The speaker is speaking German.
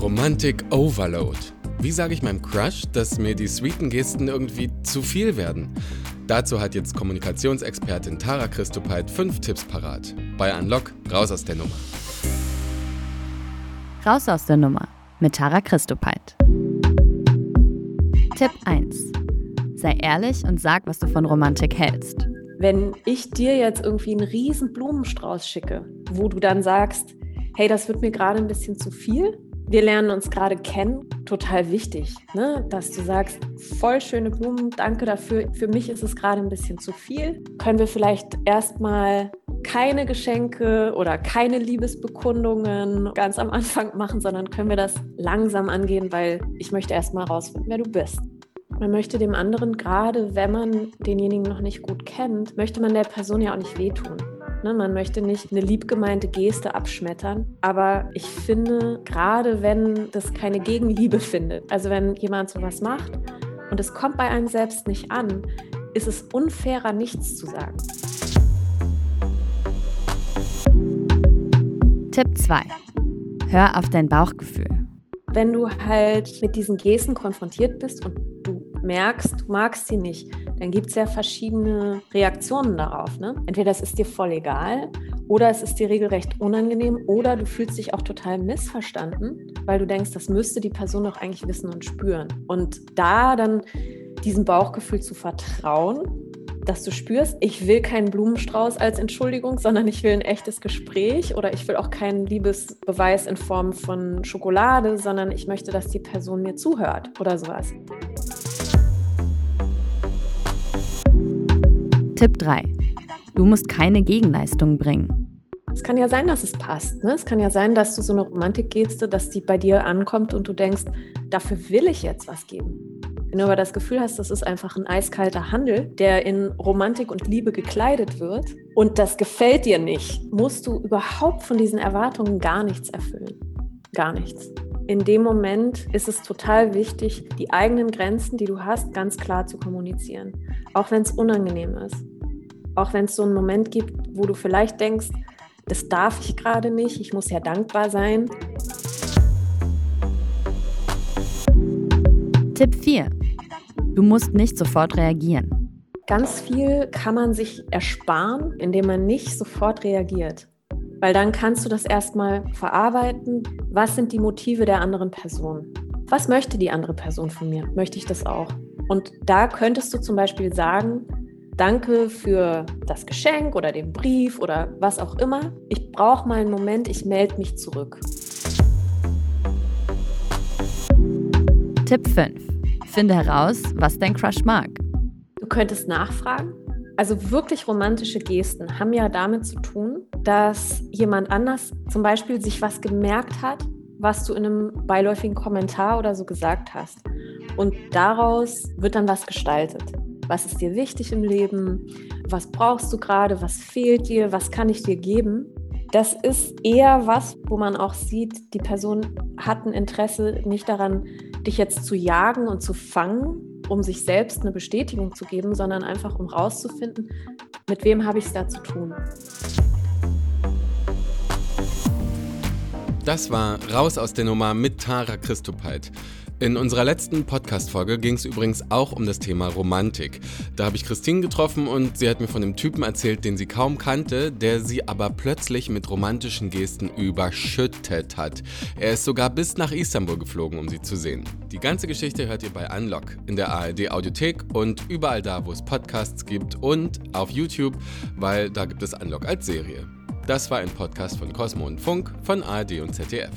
Romantic Overload. Wie sage ich meinem Crush, dass mir die sweeten Gesten irgendwie zu viel werden? Dazu hat jetzt Kommunikationsexpertin Tara Christopeit fünf Tipps parat. Bei Unlock, raus aus der Nummer. Raus aus der Nummer mit Tara Christopeit. Tipp 1. Sei ehrlich und sag, was du von Romantik hältst. Wenn ich dir jetzt irgendwie einen riesen Blumenstrauß schicke, wo du dann sagst, hey, das wird mir gerade ein bisschen zu viel, wir lernen uns gerade kennen, total wichtig, ne? dass du sagst, voll schöne Blumen, danke dafür. Für mich ist es gerade ein bisschen zu viel. Können wir vielleicht erstmal keine Geschenke oder keine Liebesbekundungen ganz am Anfang machen, sondern können wir das langsam angehen, weil ich möchte erstmal rausfinden, wer du bist. Man möchte dem anderen, gerade wenn man denjenigen noch nicht gut kennt, möchte man der Person ja auch nicht wehtun. Ne, man möchte nicht eine liebgemeinte Geste abschmettern, aber ich finde, gerade wenn das keine Gegenliebe findet, also wenn jemand sowas macht und es kommt bei einem selbst nicht an, ist es unfairer, nichts zu sagen. Tipp 2. Hör auf dein Bauchgefühl. Wenn du halt mit diesen Gesten konfrontiert bist und du merkst, du magst sie nicht, dann gibt es ja verschiedene Reaktionen darauf. Ne? Entweder es ist dir voll egal oder es ist dir regelrecht unangenehm oder du fühlst dich auch total missverstanden, weil du denkst, das müsste die Person doch eigentlich wissen und spüren. Und da dann diesem Bauchgefühl zu vertrauen, dass du spürst, ich will keinen Blumenstrauß als Entschuldigung, sondern ich will ein echtes Gespräch oder ich will auch keinen Liebesbeweis in Form von Schokolade, sondern ich möchte, dass die Person mir zuhört oder sowas. Tipp 3. Du musst keine Gegenleistung bringen. Es kann ja sein, dass es passt. Ne? Es kann ja sein, dass du so eine Romantikgeste, dass die bei dir ankommt und du denkst, dafür will ich jetzt was geben. Wenn du aber das Gefühl hast, das ist einfach ein eiskalter Handel, der in Romantik und Liebe gekleidet wird und das gefällt dir nicht, musst du überhaupt von diesen Erwartungen gar nichts erfüllen. Gar nichts. In dem Moment ist es total wichtig, die eigenen Grenzen, die du hast, ganz klar zu kommunizieren. Auch wenn es unangenehm ist. Auch wenn es so einen Moment gibt, wo du vielleicht denkst, das darf ich gerade nicht, ich muss ja dankbar sein. Tipp 4. Du musst nicht sofort reagieren. Ganz viel kann man sich ersparen, indem man nicht sofort reagiert. Weil dann kannst du das erstmal verarbeiten. Was sind die Motive der anderen Person? Was möchte die andere Person von mir? Möchte ich das auch? Und da könntest du zum Beispiel sagen, danke für das Geschenk oder den Brief oder was auch immer. Ich brauche mal einen Moment, ich melde mich zurück. Tipp 5. Finde heraus, was dein Crush mag. Du könntest nachfragen. Also wirklich romantische Gesten haben ja damit zu tun, dass jemand anders zum Beispiel sich was gemerkt hat, was du in einem beiläufigen Kommentar oder so gesagt hast. Und daraus wird dann was gestaltet. Was ist dir wichtig im Leben? Was brauchst du gerade? Was fehlt dir? Was kann ich dir geben? Das ist eher was, wo man auch sieht, die Person hat ein Interesse nicht daran, dich jetzt zu jagen und zu fangen, um sich selbst eine Bestätigung zu geben, sondern einfach um rauszufinden, mit wem habe ich es da zu tun. Das war Raus aus der Nummer mit Tara Christopeit. In unserer letzten Podcast-Folge ging es übrigens auch um das Thema Romantik. Da habe ich Christine getroffen und sie hat mir von einem Typen erzählt, den sie kaum kannte, der sie aber plötzlich mit romantischen Gesten überschüttet hat. Er ist sogar bis nach Istanbul geflogen, um sie zu sehen. Die ganze Geschichte hört ihr bei Unlock in der ARD Audiothek und überall da, wo es Podcasts gibt und auf YouTube, weil da gibt es Unlock als Serie. Das war ein Podcast von Cosmo und Funk von ARD und ZDF.